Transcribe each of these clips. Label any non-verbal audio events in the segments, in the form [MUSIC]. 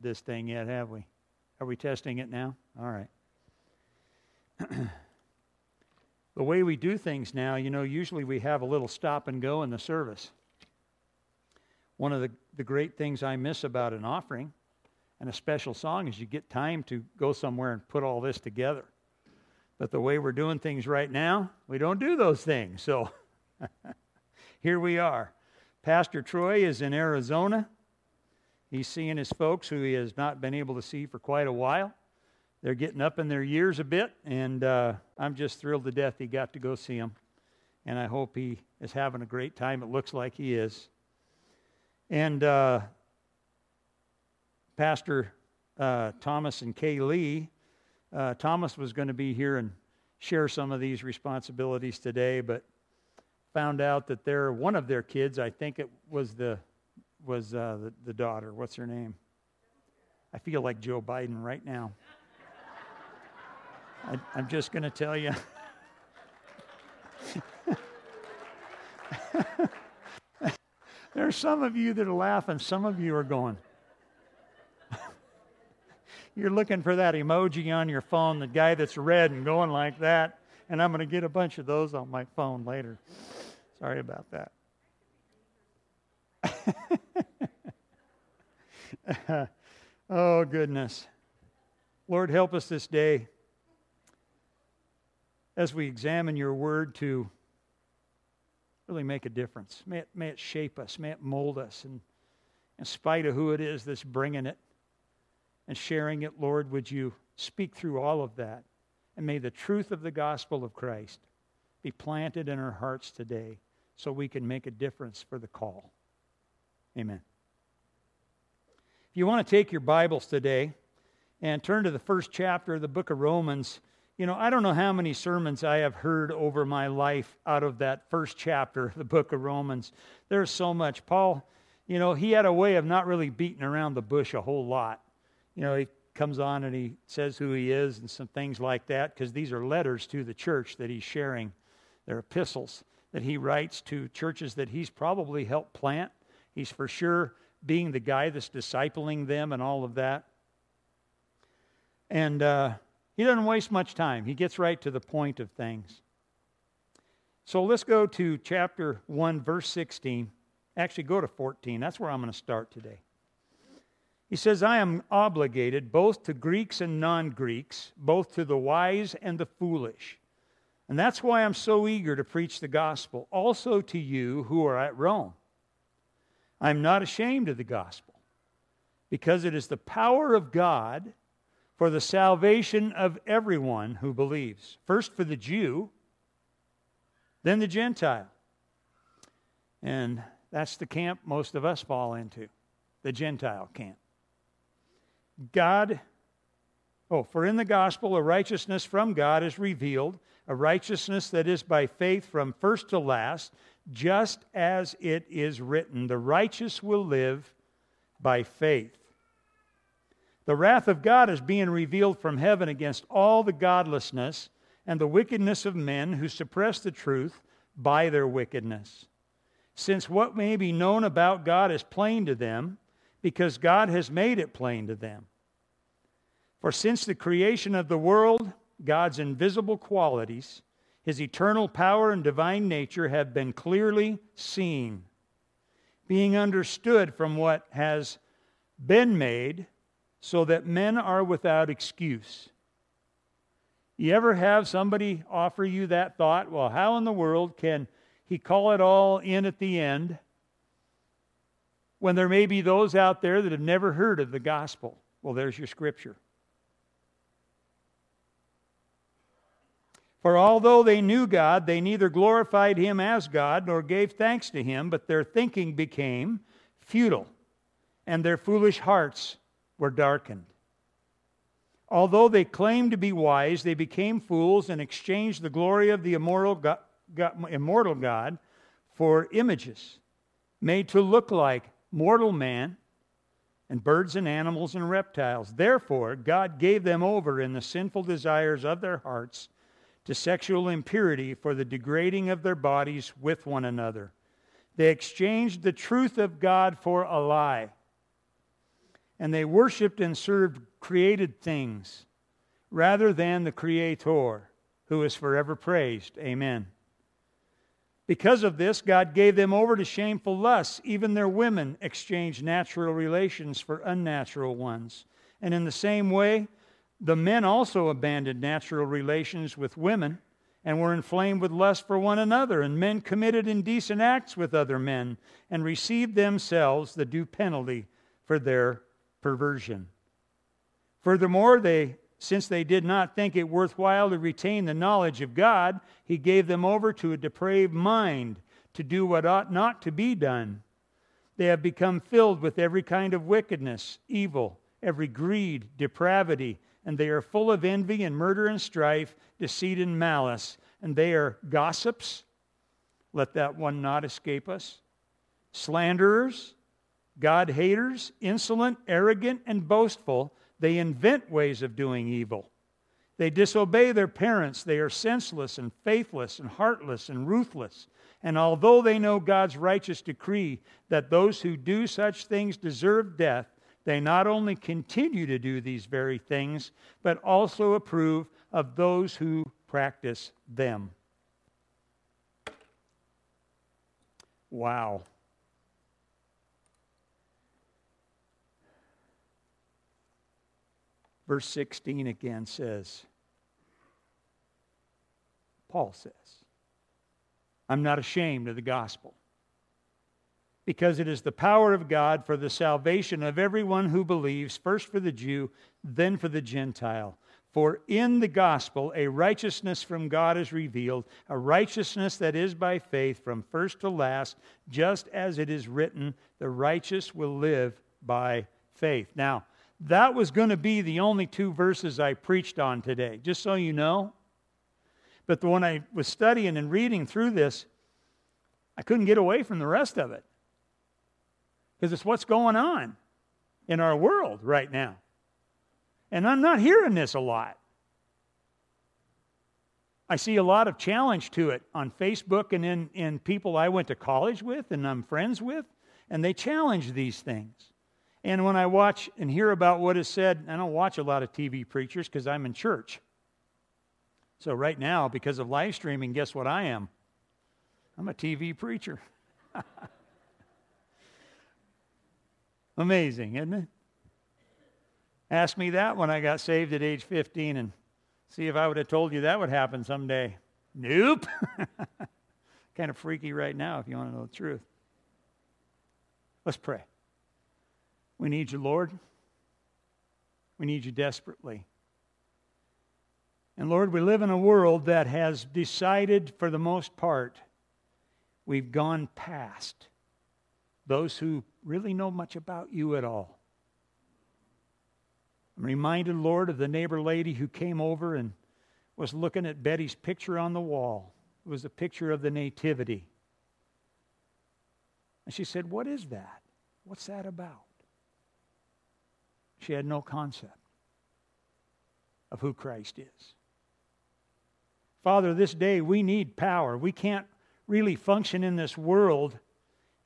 this thing yet, have we? Are we testing it now? All right. [CLEARS THROAT] the way we do things now, you know, usually we have a little stop and go in the service. One of the, the great things I miss about an offering and a special song is you get time to go somewhere and put all this together. But the way we're doing things right now, we don't do those things. So [LAUGHS] here we are. Pastor Troy is in Arizona. He's seeing his folks who he has not been able to see for quite a while. They're getting up in their years a bit, and uh, I'm just thrilled to death he got to go see them. And I hope he is having a great time. It looks like he is. And uh, Pastor uh, Thomas and Kay Lee, uh, Thomas was going to be here and share some of these responsibilities today, but found out that they're one of their kids. I think it was the was uh, the, the daughter. What's her name? I feel like Joe Biden right now. I, I'm just going to tell you. [LAUGHS] There's some of you that are laughing, some of you are going. [LAUGHS] You're looking for that emoji on your phone, the guy that's red and going like that, and I'm going to get a bunch of those on my phone later. Sorry about that. [LAUGHS] oh, goodness. Lord, help us this day as we examine your word to really make a difference. May it, may it shape us, may it mold us. And in spite of who it is that's bringing it and sharing it, Lord, would you speak through all of that? And may the truth of the gospel of Christ be planted in our hearts today so we can make a difference for the call. Amen. If you want to take your Bibles today and turn to the first chapter of the book of Romans, you know, I don't know how many sermons I have heard over my life out of that first chapter of the book of Romans. There's so much. Paul, you know, he had a way of not really beating around the bush a whole lot. You know, he comes on and he says who he is and some things like that because these are letters to the church that he's sharing. They're epistles that he writes to churches that he's probably helped plant. He's for sure being the guy that's discipling them and all of that. And uh, he doesn't waste much time, he gets right to the point of things. So let's go to chapter 1, verse 16. Actually, go to 14. That's where I'm going to start today. He says, I am obligated both to Greeks and non Greeks, both to the wise and the foolish. And that's why I'm so eager to preach the gospel, also to you who are at Rome. I'm not ashamed of the gospel, because it is the power of God for the salvation of everyone who believes. First for the Jew, then the Gentile. And that's the camp most of us fall into the Gentile camp. God, oh, for in the gospel a righteousness from God is revealed, a righteousness that is by faith from first to last, just as it is written, the righteous will live by faith. The wrath of God is being revealed from heaven against all the godlessness and the wickedness of men who suppress the truth by their wickedness. Since what may be known about God is plain to them, because God has made it plain to them. For since the creation of the world, God's invisible qualities, his eternal power and divine nature have been clearly seen, being understood from what has been made, so that men are without excuse. You ever have somebody offer you that thought? Well, how in the world can he call it all in at the end when there may be those out there that have never heard of the gospel? Well, there's your scripture. For although they knew God, they neither glorified him as God nor gave thanks to him, but their thinking became futile, and their foolish hearts were darkened. Although they claimed to be wise, they became fools and exchanged the glory of the immortal God, God, immortal God for images made to look like mortal man and birds and animals and reptiles. Therefore, God gave them over in the sinful desires of their hearts to sexual impurity for the degrading of their bodies with one another. They exchanged the truth of God for a lie and they worshiped and served created things rather than the Creator, who is forever praised. Amen. Because of this, God gave them over to shameful lusts. Even their women exchanged natural relations for unnatural ones. And in the same way, the men also abandoned natural relations with women and were inflamed with lust for one another. And men committed indecent acts with other men and received themselves the due penalty for their perversion. Furthermore, they, since they did not think it worthwhile to retain the knowledge of God, he gave them over to a depraved mind to do what ought not to be done. They have become filled with every kind of wickedness, evil, every greed, depravity and they are full of envy and murder and strife, deceit and malice, and they are gossips. Let that one not escape us. Slanderers, God haters, insolent, arrogant, and boastful. They invent ways of doing evil. They disobey their parents. They are senseless and faithless and heartless and ruthless. And although they know God's righteous decree that those who do such things deserve death, they not only continue to do these very things, but also approve of those who practice them. Wow. Verse 16 again says, Paul says, I'm not ashamed of the gospel because it is the power of God for the salvation of everyone who believes, first for the Jew, then for the Gentile. For in the gospel a righteousness from God is revealed, a righteousness that is by faith from first to last, just as it is written, the righteous will live by faith. Now, that was going to be the only two verses I preached on today, just so you know. But when I was studying and reading through this, I couldn't get away from the rest of it because it's what's going on in our world right now. And I'm not hearing this a lot. I see a lot of challenge to it on Facebook and in, in people I went to college with and I'm friends with, and they challenge these things. And when I watch and hear about what is said, I don't watch a lot of TV preachers because I'm in church. So, right now, because of live streaming, guess what I am? I'm a TV preacher. [LAUGHS] Amazing, isn't it? Ask me that when I got saved at age 15 and see if I would have told you that would happen someday. Nope. [LAUGHS] kind of freaky right now if you want to know the truth. Let's pray. We need you, Lord. We need you desperately. And Lord, we live in a world that has decided, for the most part, we've gone past those who really know much about you at all. I'm reminded, Lord, of the neighbor lady who came over and was looking at Betty's picture on the wall. It was a picture of the Nativity. And she said, What is that? What's that about? She had no concept of who Christ is. Father, this day we need power. We can't really function in this world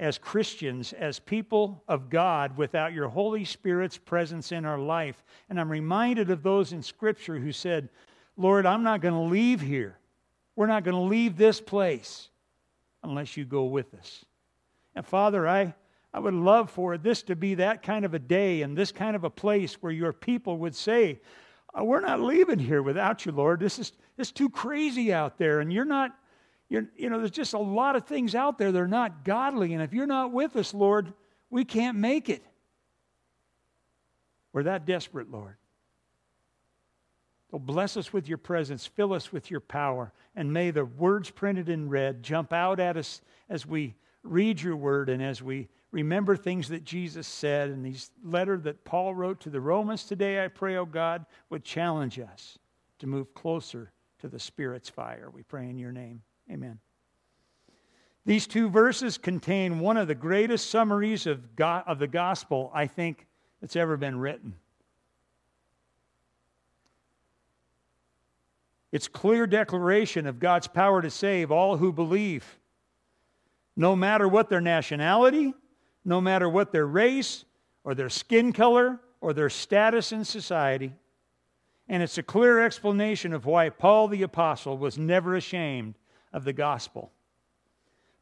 as Christians, as people of God, without your Holy Spirit's presence in our life. And I'm reminded of those in Scripture who said, Lord, I'm not going to leave here. We're not going to leave this place unless you go with us. And Father, I, I would love for this to be that kind of a day and this kind of a place where your people would say, uh, We're not leaving here without you, Lord. This is, this is too crazy out there, and you're not you're, you know, there's just a lot of things out there that are not godly. And if you're not with us, Lord, we can't make it. We're that desperate, Lord. So bless us with your presence, fill us with your power, and may the words printed in red jump out at us as we read your word and as we remember things that Jesus said. And these letter that Paul wrote to the Romans today, I pray, oh God, would challenge us to move closer to the Spirit's fire. We pray in your name. Amen. These two verses contain one of the greatest summaries of, God, of the gospel, I think, that's ever been written. It's clear declaration of God's power to save all who believe, no matter what their nationality, no matter what their race or their skin color or their status in society. And it's a clear explanation of why Paul the Apostle was never ashamed of the gospel.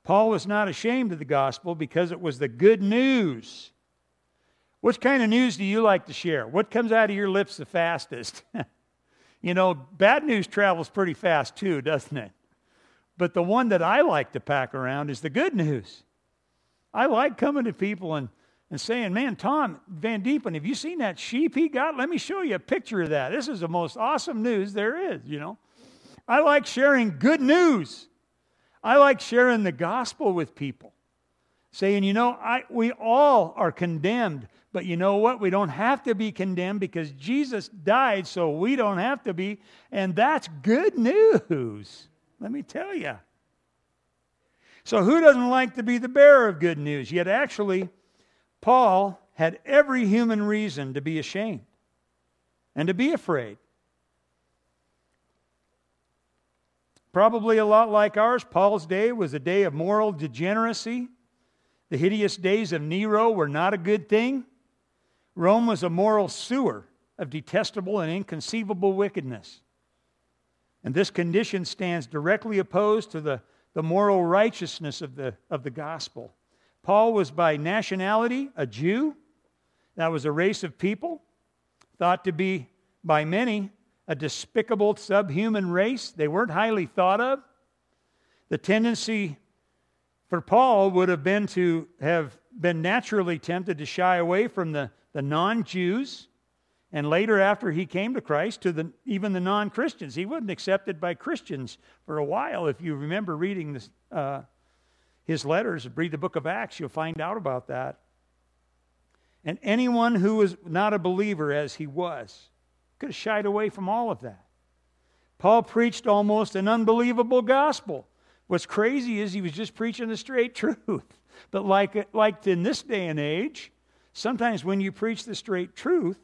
Paul was not ashamed of the gospel because it was the good news. What kind of news do you like to share? What comes out of your lips the fastest? [LAUGHS] you know, bad news travels pretty fast too, doesn't it? But the one that I like to pack around is the good news. I like coming to people and, and saying, Man, Tom Van Diepen, have you seen that sheep he got? Let me show you a picture of that. This is the most awesome news there is, you know. I like sharing good news. I like sharing the gospel with people, saying, you know, I, we all are condemned, but you know what? We don't have to be condemned because Jesus died, so we don't have to be. And that's good news, let me tell you. So, who doesn't like to be the bearer of good news? Yet, actually, Paul had every human reason to be ashamed and to be afraid. Probably a lot like ours, Paul's day was a day of moral degeneracy. The hideous days of Nero were not a good thing. Rome was a moral sewer of detestable and inconceivable wickedness. And this condition stands directly opposed to the, the moral righteousness of the, of the gospel. Paul was by nationality a Jew. That was a race of people thought to be by many a despicable subhuman race. They weren't highly thought of. The tendency for Paul would have been to have been naturally tempted to shy away from the, the non Jews, and later, after he came to Christ, to the, even the non Christians. He wasn't accepted by Christians for a while. If you remember reading this, uh, his letters, read the book of Acts, you'll find out about that. And anyone who was not a believer, as he was, could have shied away from all of that. Paul preached almost an unbelievable gospel. What's crazy is he was just preaching the straight [LAUGHS] truth. But like, like in this day and age, sometimes when you preach the straight truth,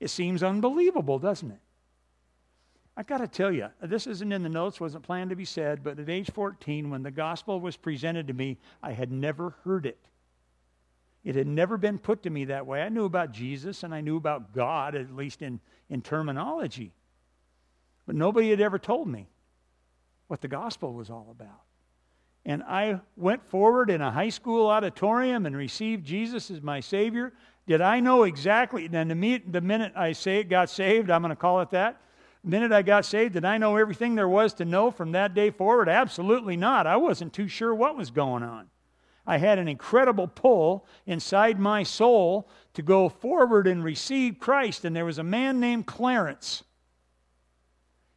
it seems unbelievable, doesn't it? I got to tell you, this isn't in the notes, wasn't planned to be said, but at age 14, when the gospel was presented to me, I had never heard it. It had never been put to me that way. I knew about Jesus and I knew about God, at least in, in terminology. But nobody had ever told me what the gospel was all about. And I went forward in a high school auditorium and received Jesus as my Savior. Did I know exactly? And the, the minute I say it got saved, I'm going to call it that. The minute I got saved, did I know everything there was to know from that day forward? Absolutely not. I wasn't too sure what was going on. I had an incredible pull inside my soul to go forward and receive Christ. And there was a man named Clarence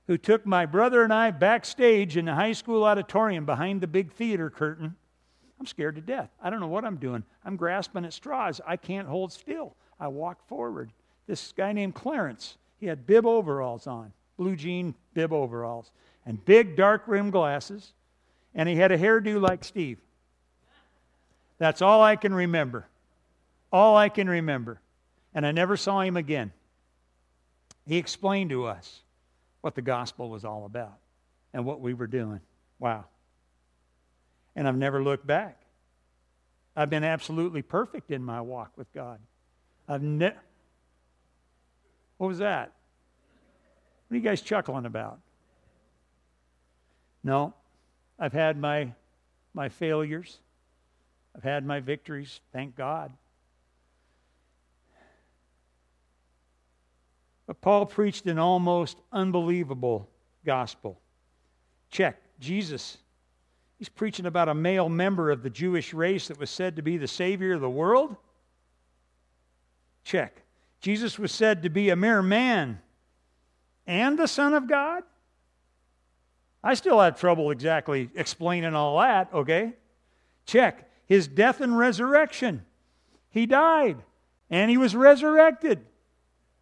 who took my brother and I backstage in the high school auditorium behind the big theater curtain. I'm scared to death. I don't know what I'm doing. I'm grasping at straws. I can't hold still. I walk forward. This guy named Clarence, he had bib overalls on, blue jean bib overalls, and big dark rim glasses, and he had a hairdo like Steve. That's all I can remember. All I can remember. And I never saw him again. He explained to us what the gospel was all about and what we were doing. Wow. And I've never looked back. I've been absolutely perfect in my walk with God. I've never. What was that? What are you guys chuckling about? No, I've had my, my failures. I've had my victories, thank God. But Paul preached an almost unbelievable gospel. Check. Jesus, he's preaching about a male member of the Jewish race that was said to be the Savior of the world. Check. Jesus was said to be a mere man and the Son of God. I still have trouble exactly explaining all that, okay? Check his death and resurrection. He died and he was resurrected.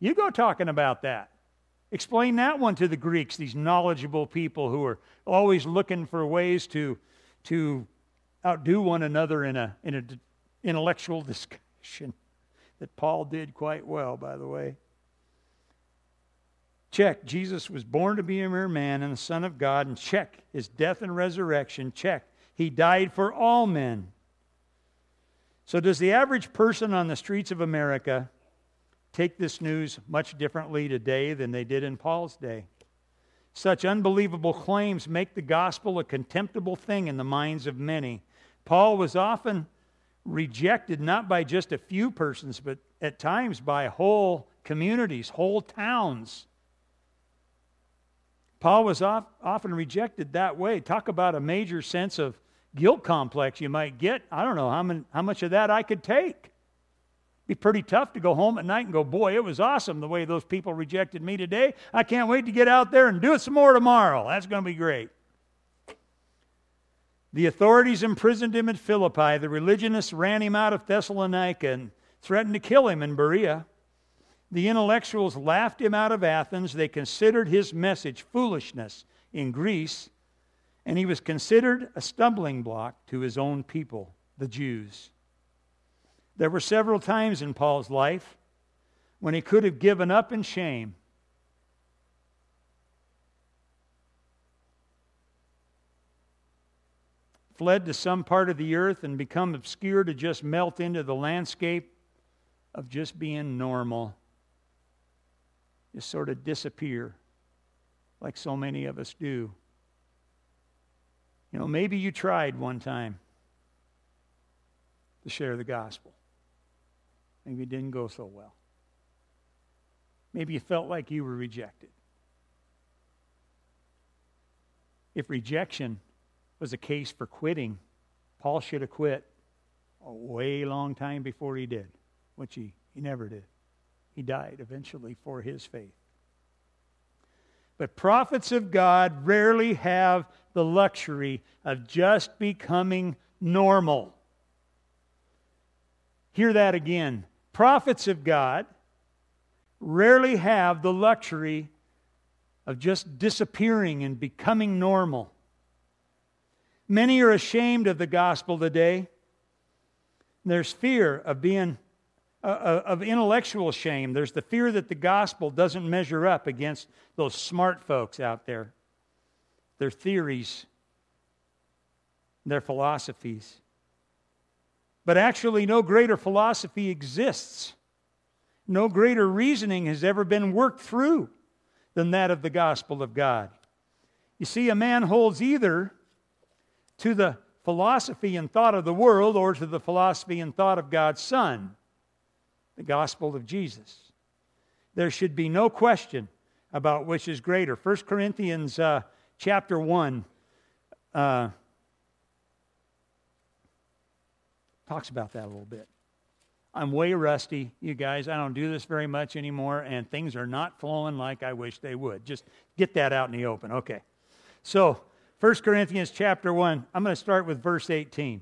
You go talking about that. Explain that one to the Greeks, these knowledgeable people who are always looking for ways to, to outdo one another in an in a intellectual [LAUGHS] discussion that Paul did quite well, by the way. Check, Jesus was born to be a mere man and the Son of God, and check, his death and resurrection. Check, he died for all men. So, does the average person on the streets of America take this news much differently today than they did in Paul's day. Such unbelievable claims make the gospel a contemptible thing in the minds of many. Paul was often rejected not by just a few persons, but at times by whole communities, whole towns. Paul was often rejected that way. Talk about a major sense of guilt complex you might get. I don't know how, many, how much of that I could take. Be pretty tough to go home at night and go, boy, it was awesome the way those people rejected me today. I can't wait to get out there and do it some more tomorrow. That's going to be great. The authorities imprisoned him at Philippi. The religionists ran him out of Thessalonica and threatened to kill him in Berea. The intellectuals laughed him out of Athens. They considered his message foolishness in Greece, and he was considered a stumbling block to his own people, the Jews. There were several times in Paul's life when he could have given up in shame fled to some part of the earth and become obscure to just melt into the landscape of just being normal. Just sort of disappear like so many of us do. You know, maybe you tried one time to share the gospel. Maybe it didn't go so well. Maybe you felt like you were rejected. If rejection was a case for quitting. Paul should have quit a way long time before he did, which he, he never did. He died eventually for his faith. But prophets of God rarely have the luxury of just becoming normal. Hear that again. Prophets of God rarely have the luxury of just disappearing and becoming normal. Many are ashamed of the gospel today. There's fear of being uh, uh, of intellectual shame. There's the fear that the gospel doesn't measure up against those smart folks out there, their theories, their philosophies. But actually, no greater philosophy exists. No greater reasoning has ever been worked through than that of the gospel of God. You see, a man holds either to the philosophy and thought of the world or to the philosophy and thought of God's Son, the gospel of Jesus. There should be no question about which is greater. 1 Corinthians uh, chapter 1 uh, talks about that a little bit. I'm way rusty, you guys. I don't do this very much anymore, and things are not flowing like I wish they would. Just get that out in the open. Okay. So, 1 Corinthians chapter 1, I'm going to start with verse 18.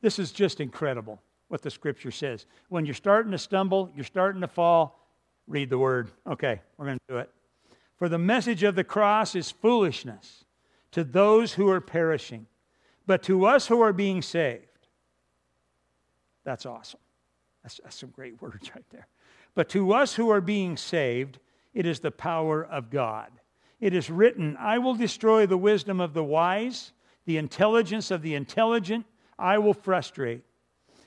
This is just incredible what the scripture says. When you're starting to stumble, you're starting to fall, read the word. Okay, we're going to do it. For the message of the cross is foolishness to those who are perishing, but to us who are being saved. That's awesome. That's, that's some great [LAUGHS] words right there. But to us who are being saved, it is the power of God. It is written, I will destroy the wisdom of the wise, the intelligence of the intelligent, I will frustrate.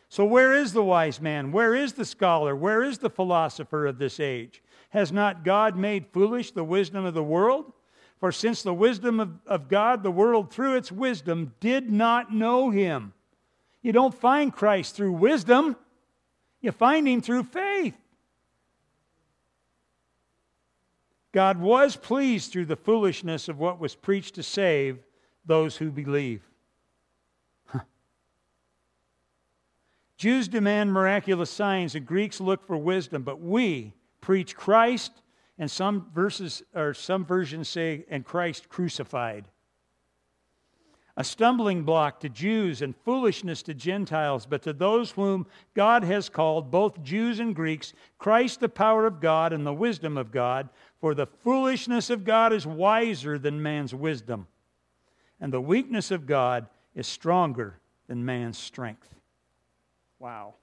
So, where is the wise man? Where is the scholar? Where is the philosopher of this age? Has not God made foolish the wisdom of the world? For since the wisdom of, of God, the world through its wisdom did not know him. You don't find Christ through wisdom, you find him through faith. God was pleased through the foolishness of what was preached to save those who believe. Jews demand miraculous signs and Greeks look for wisdom, but we preach Christ and some verses or some versions say and Christ crucified a stumbling block to Jews and foolishness to Gentiles, but to those whom God has called, both Jews and Greeks, Christ the power of God and the wisdom of God, for the foolishness of God is wiser than man's wisdom, and the weakness of God is stronger than man's strength. Wow.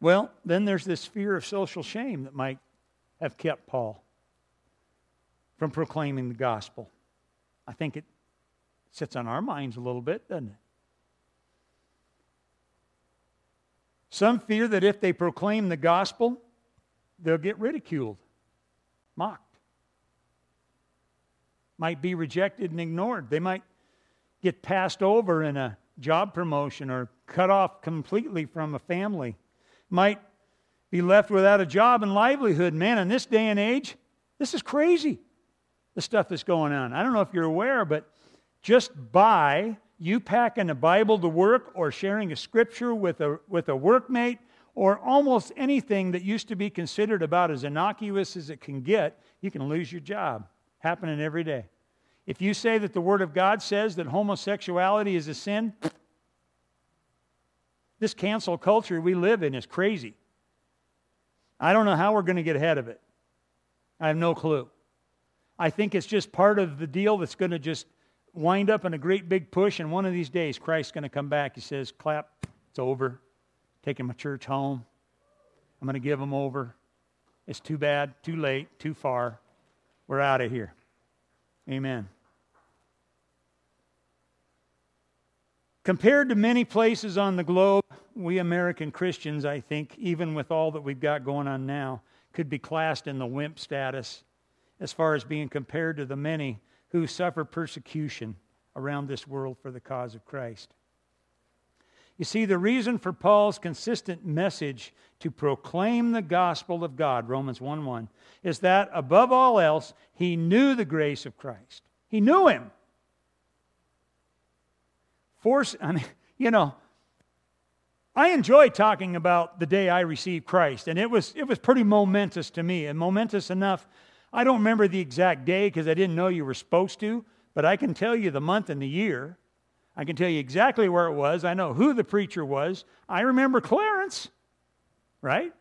Well, then there's this fear of social shame that might have kept Paul from proclaiming the gospel. I think it sits on our minds a little bit, doesn't it? Some fear that if they proclaim the gospel, they'll get ridiculed, mocked, might be rejected and ignored. They might get passed over in a job promotion or cut off completely from a family, might be left without a job and livelihood. Man, in this day and age, this is crazy, the stuff that's going on. I don't know if you're aware, but just by you packing a Bible to work or sharing a scripture with a, with a workmate or almost anything that used to be considered about as innocuous as it can get, you can lose your job. Happening every day. If you say that the Word of God says that homosexuality is a sin, this cancel culture we live in is crazy. I don't know how we're going to get ahead of it. I have no clue. I think it's just part of the deal that's going to just wind up in a great big push, and one of these days Christ's going to come back. He says, Clap, it's over. Taking my church home. I'm going to give them over. It's too bad, too late, too far. We're out of here. Amen. Compared to many places on the globe, we American Christians, I think, even with all that we've got going on now, could be classed in the wimp status as far as being compared to the many who suffer persecution around this world for the cause of Christ. You see, the reason for Paul's consistent message to proclaim the gospel of God, Romans 1 1, is that above all else, he knew the grace of Christ. He knew him. Force, I mean, [LAUGHS] you know, I enjoy talking about the day I received Christ, and it was, it was pretty momentous to me, and momentous enough I don't remember the exact day because I didn't know you were supposed to, but I can tell you the month and the year. I can tell you exactly where it was. I know who the preacher was. I remember Clarence, right?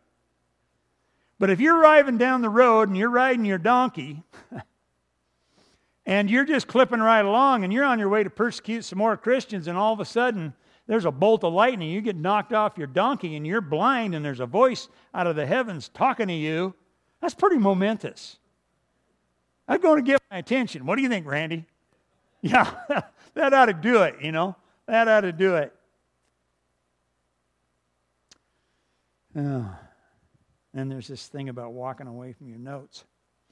But if you're driving down the road and you're riding your donkey [LAUGHS] and you're just clipping right along and you're on your way to persecute some more Christians, and all of a sudden there's a bolt of lightning, you get knocked off your donkey and you're blind, and there's a voice out of the heavens talking to you, that's pretty momentous. I'm going to get my attention. What do you think, Randy? [LAUGHS] Yeah, [LAUGHS] that ought to do it, you know. That ought to do it. Oh. [SIGHS] And there's this thing about walking away from your notes,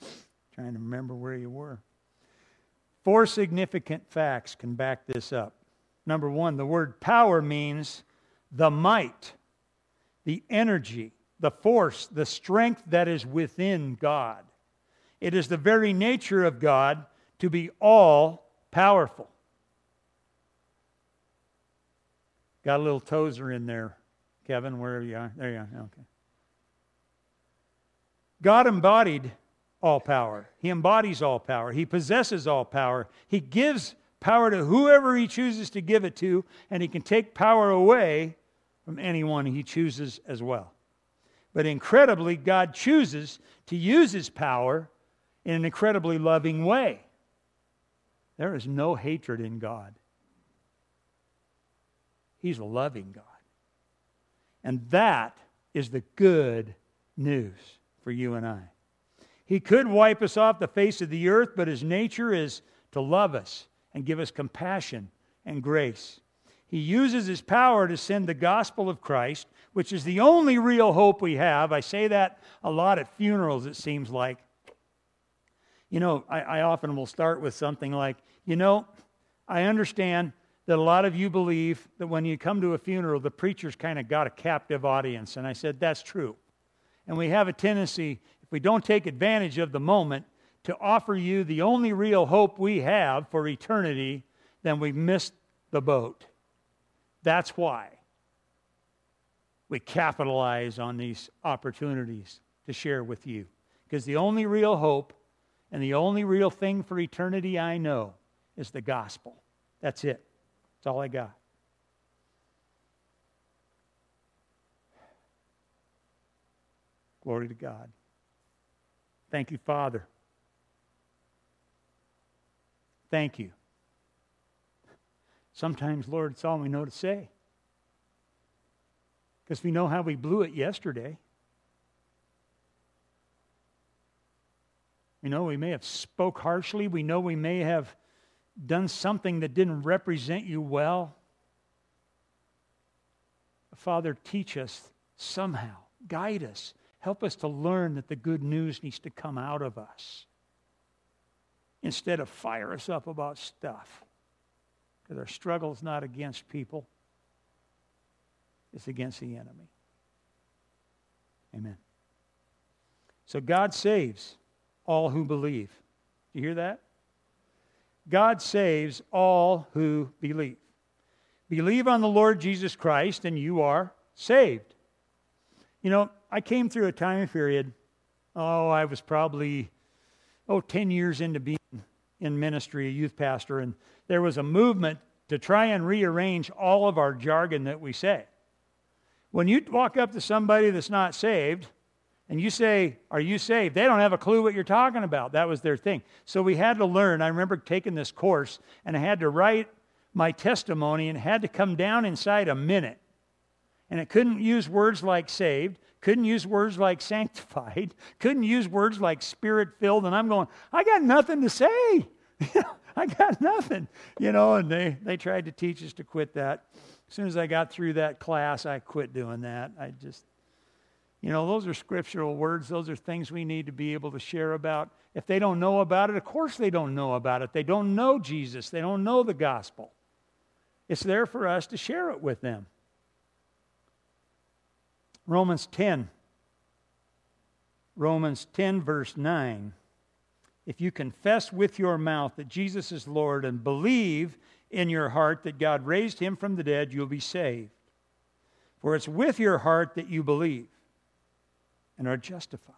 [SNIFFS] trying to remember where you were. Four significant facts can back this up. Number one, the word power means the might, the energy, the force, the strength that is within God. It is the very nature of God to be all powerful. Got a little Tozer in there, Kevin, wherever you are. There you are. Okay. God embodied all power. He embodies all power. He possesses all power. He gives power to whoever he chooses to give it to, and he can take power away from anyone he chooses as well. But incredibly, God chooses to use his power in an incredibly loving way. There is no hatred in God. He's a loving God. And that is the good news for you and I. He could wipe us off the face of the earth, but his nature is to love us and give us compassion and grace. He uses his power to send the gospel of Christ, which is the only real hope we have. I say that a lot at funerals, it seems like. You know, I, I often will start with something like, you know, I understand that a lot of you believe that when you come to a funeral, the preacher's kind of got a captive audience. And I said, that's true. And we have a tendency, if we don't take advantage of the moment, to offer you the only real hope we have for eternity, then we've missed the boat. That's why we capitalize on these opportunities to share with you. Because the only real hope and the only real thing for eternity I know is the gospel. That's it. That's all I got. Glory to God. Thank you, Father. Thank you. Sometimes, Lord, it's all we know to say. Because we know how we blew it yesterday. We know we may have spoke harshly. We know we may have done something that didn't represent you well. Father, teach us somehow, guide us, help us to learn that the good news needs to come out of us instead of fire us up about stuff. Because our struggle is not against people, it's against the enemy. Amen. So God saves all who believe. You hear that? God saves all who believe. Believe on the Lord Jesus Christ and you are saved. You know, I came through a time period, oh, I was probably, oh, 10 years into being in ministry, a youth pastor, and there was a movement to try and rearrange all of our jargon that we say. When you walk up to somebody that's not saved and you say, Are you saved? They don't have a clue what you're talking about. That was their thing. So we had to learn. I remember taking this course and I had to write my testimony and had to come down inside a minute. And it couldn't use words like saved, couldn't use words like [LAUGHS] sanctified, couldn't use words like spirit filled. And I'm going, I got nothing to say. [LAUGHS] I got nothing, you know, and they, they tried to teach us to quit that. As soon as I got through that class, I quit doing that. I just, you know, those are scriptural words. Those are things we need to be able to share about. If they don't know about it, of course they don't know about it. They don't know Jesus, they don't know the gospel. It's there for us to share it with them. Romans 10. Romans 10, verse 9. If you confess with your mouth that Jesus is Lord and believe in your heart that God raised him from the dead, you'll be saved. For it's with your heart that you believe and are justified.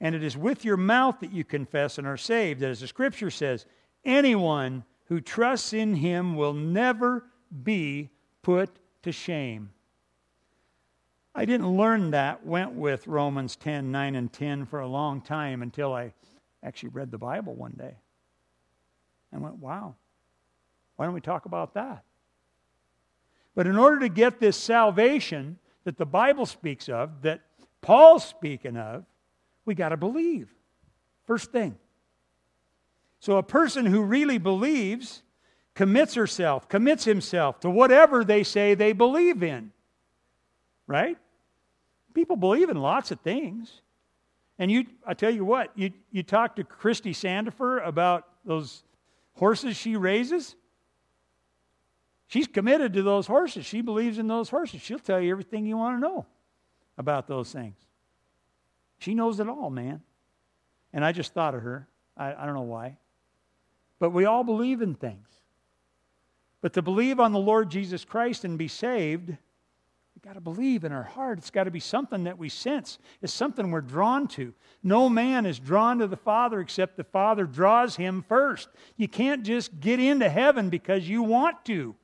And it is with your mouth that you confess and are saved. As the scripture says, anyone who trusts in him will never be put to shame. I didn't learn that, went with Romans 10, 9, and 10 for a long time until I actually read the Bible one day. And went, wow, why don't we talk about that? But in order to get this salvation that the Bible speaks of, that Paul's speaking of, we got to believe. First thing. So a person who really believes commits herself, commits himself to whatever they say they believe in. Right? People believe in lots of things. And you I tell you what, you, you talk to Christy Sandifer about those horses she raises. She's committed to those horses. She believes in those horses. She'll tell you everything you want to know about those things. She knows it all, man. And I just thought of her. I, I don't know why. But we all believe in things. But to believe on the Lord Jesus Christ and be saved, we've got to believe in our heart. It's got to be something that we sense. It's something we're drawn to. No man is drawn to the Father except the Father draws him first. You can't just get into heaven because you want to.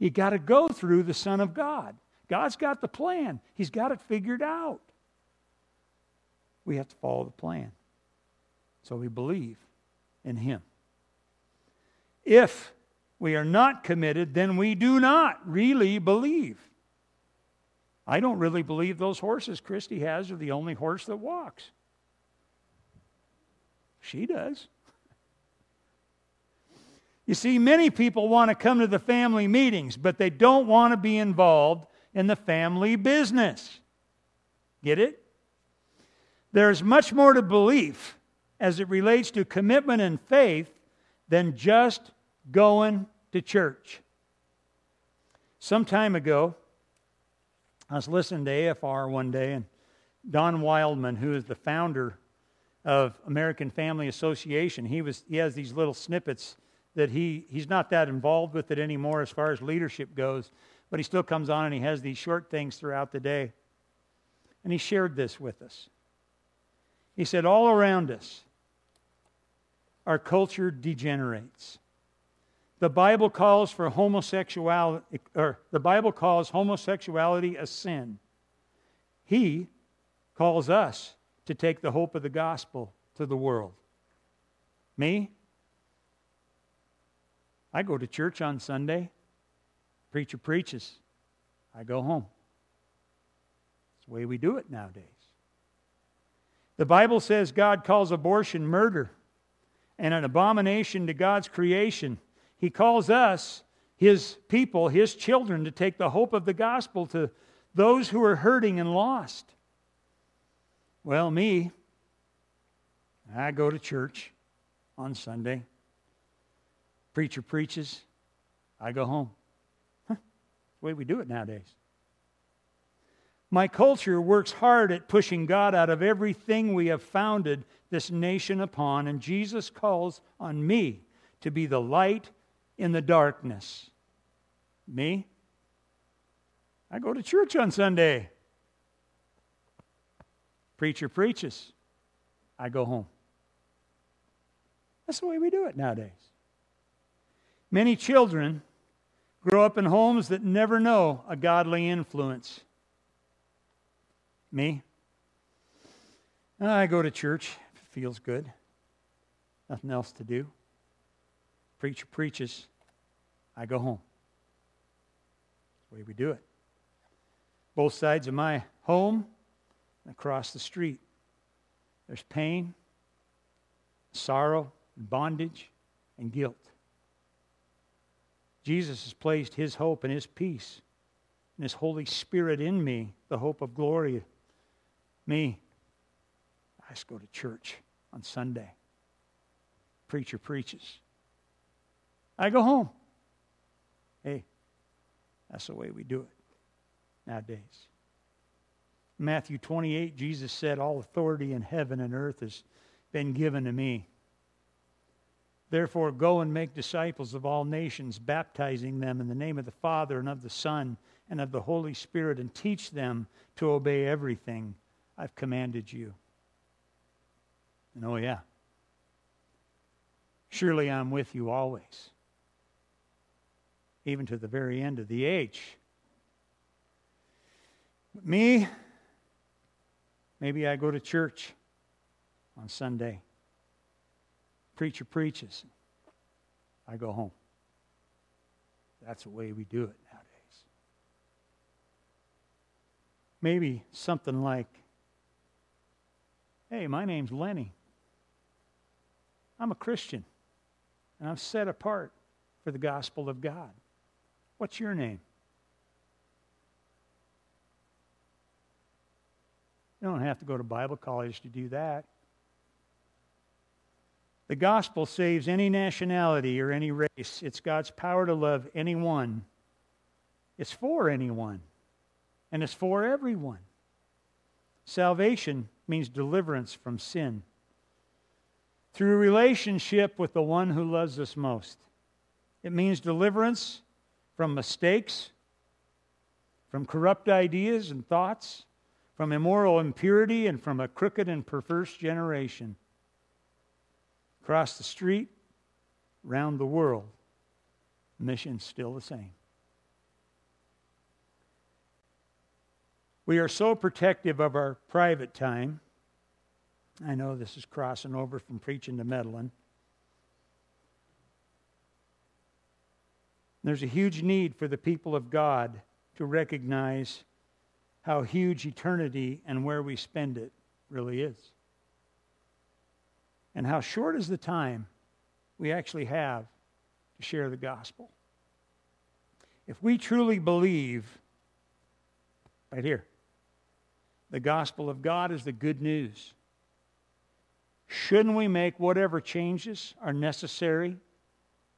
You got to go through the Son of God. God's got the plan, He's got it figured out. We have to follow the plan. So we believe in Him. If we are not committed, then we do not really believe. I don't really believe those horses Christy has are the only horse that walks. She does. You see, many people want to come to the family meetings, but they don't want to be involved in the family business. Get it? There's much more to belief as it relates to commitment and faith than just going to church. Some time ago, I was listening to AFR one day, and Don Wildmon, who is the founder of American Family Association, he, was, he has these little snippets that he, he's not that involved with it anymore as far as leadership goes, but he still comes on and he has these short things throughout the day. And he shared this with us. He said, All around us, our culture degenerates. The Bible calls for homosexuality, or the Bible calls homosexuality a sin. He calls us to take the hope of the gospel to the world. Me? I go to church on Sunday. Preacher preaches. I go home. It's the way we do it nowadays. The Bible says God calls abortion murder and an abomination to God's creation. He calls us his people, his children, to take the hope of the gospel to those who are hurting and lost. Well, me, I go to church on Sunday. Preacher preaches, I go home. Huh, the way we do it nowadays. My culture works hard at pushing God out of everything we have founded this nation upon, and Jesus calls on me to be the light in the darkness. Me? I go to church on Sunday. Preacher preaches. I go home. That's the way we do it nowadays. Many children grow up in homes that never know a godly influence. Me? I go to church it feels good. Nothing else to do. Preacher preaches. I go home. That's the way we do it. Both sides of my home across the street. There's pain, sorrow, bondage, and guilt. Jesus has placed his hope and his peace and his Holy Spirit in me, the hope of glory me, I just go to church on Sunday. Preacher preaches. I go home. Hey, that's the way we do it nowadays. Matthew 28, Jesus said, All authority in heaven and earth has been given to me. Therefore, go and make disciples of all nations, baptizing them in the name of the Father and of the Son and of the Holy Spirit, and teach them to obey everything I've commanded you. And oh, yeah. Surely I'm with you always, even to the very end of the age. But me, maybe I go to church on Sunday. Preacher preaches. I go home. That's the way we do it nowadays. Maybe something like Hey, my name's Lennie. I'm a Christian, and I'm set apart for the gospel of God. What's your name? You don't have to go to Bible college to do that. The gospel saves any nationality or any race. It's God's power to love anyone. It's for anyone, and it's for everyone. Salvation means deliverance from sin through relationship with the one who loves us most. It means deliverance from mistakes, from corrupt ideas and thoughts, from immoral impurity, and from a crooked and perverse generation. Across the street, round the world, mission's still the same. We are so protective of our private time. I know this is crossing over from preaching to meddling. There's a huge need for the people of God to recognize how huge eternity and where we spend it really is. And how short is the time we actually have to share the gospel. If we truly believe, right here, the gospel of God is the good news. Shouldn't we make whatever changes are necessary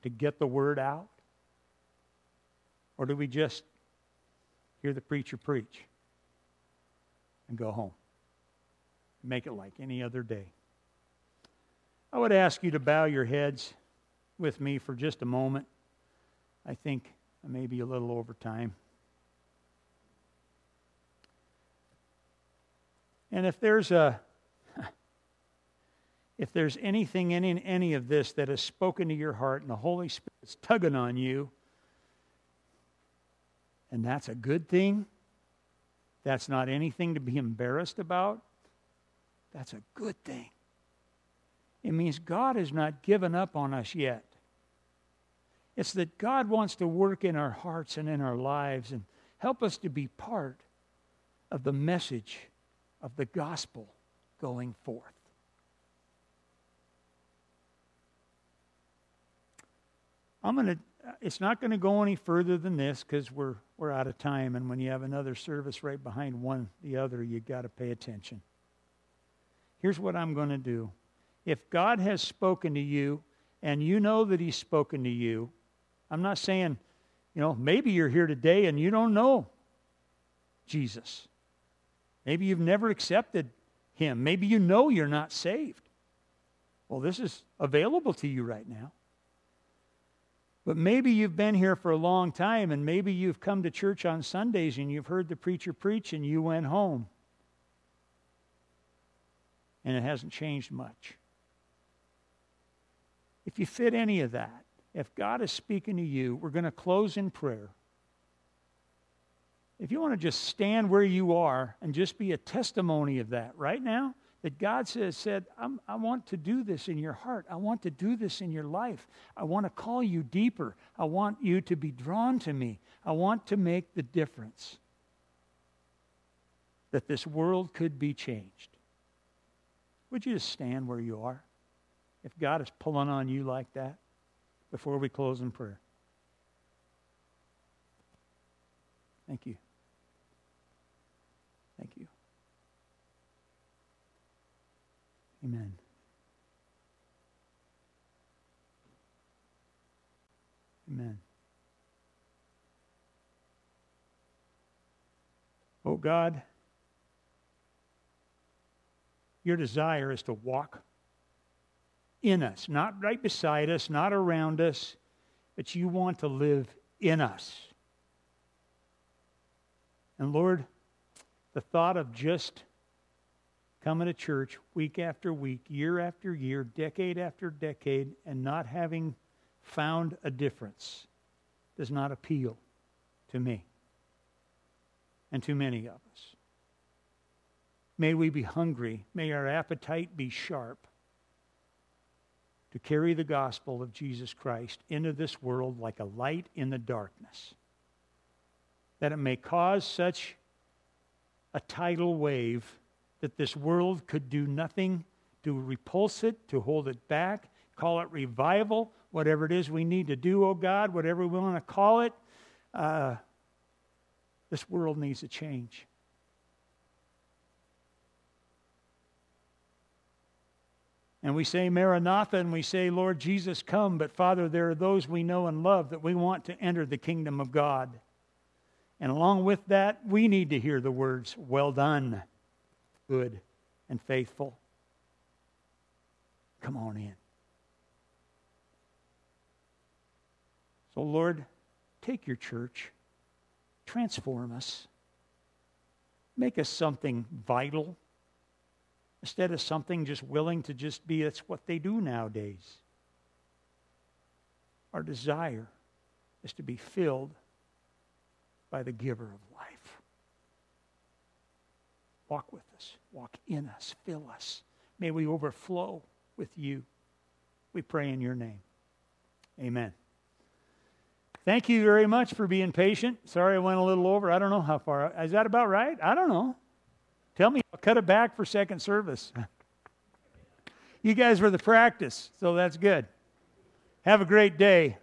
to get the word out? Or do we just hear the preacher preach and go home? Make it like any other day. I would ask you to bow your heads with me for just a moment. I think maybe a little over time. And if there's a [LAUGHS] if there's anything in any of this that has spoken to your heart and the Holy Spirit's tugging on you, and that's a good thing, that's not anything to be embarrassed about, that's a good thing. It means God has not given up on us yet. It's that God wants to work in our hearts and in our lives and help us to be part of the message of the gospel going forth. I'm going to it's not going to go any further than this because we're, we're out of time. And when you have another service right behind one the other, you've got to pay attention. Here's what I'm going to do. If God has spoken to you and you know that He's spoken to you, I'm not saying, you know, maybe you're here today and you don't know Jesus. Maybe you've never accepted Him. Maybe you know you're not saved. Well, this is available to you right now. But maybe you've been here for a long time and maybe you've come to church on Sundays and you've heard the preacher preach and you went home. And it hasn't changed much. If you fit any of that, if God is speaking to you, we're going to close in prayer. If you want to just stand where you are and just be a testimony of that right now, that God says, said, i want to do this in your heart. I want to do this in your life. I want to call you deeper. I want you to be drawn to me. I want to make the difference that this world could be changed. Would you just stand where you are if God is pulling on you like that before we close in prayer? Thank you. Thank you. Amen. Amen. Oh God, your desire is to walk in us, not right beside us, not around us, but you want to live in us. And Lord, the thought of just coming to church week after week, year after year, decade after decade, and not having found a difference does not appeal to me and to many of us. May we be hungry. May our appetite be sharp to carry the gospel of Jesus Christ into this world like a light in the darkness. That it may cause such a tidal wave that this world could do nothing to repulse it, to hold it back, call it revival, whatever it is we need to do, oh God, whatever we want to call it. Uh, this world needs a change. And we say Maranatha and we say, Lord Jesus, come. But Father, there are those we know and love that we want to enter the kingdom of God. And along with that, we need to hear the words, Well done, good and faithful. Come on in. So, Lord, take your church, transform us, make us something vital instead of something just willing to just be that's what they do nowadays. Our desire is to be filled by the giver of life. Walk with us, walk in us, fill us. May we overflow with you. We pray in your name. Amen. Thank you very much for being patient. Sorry I went a little over. I don't know how far. Is that about right? I don't know. Tell me, I'll cut it back for second service. you guys were the practice, so that's good. Have a great day.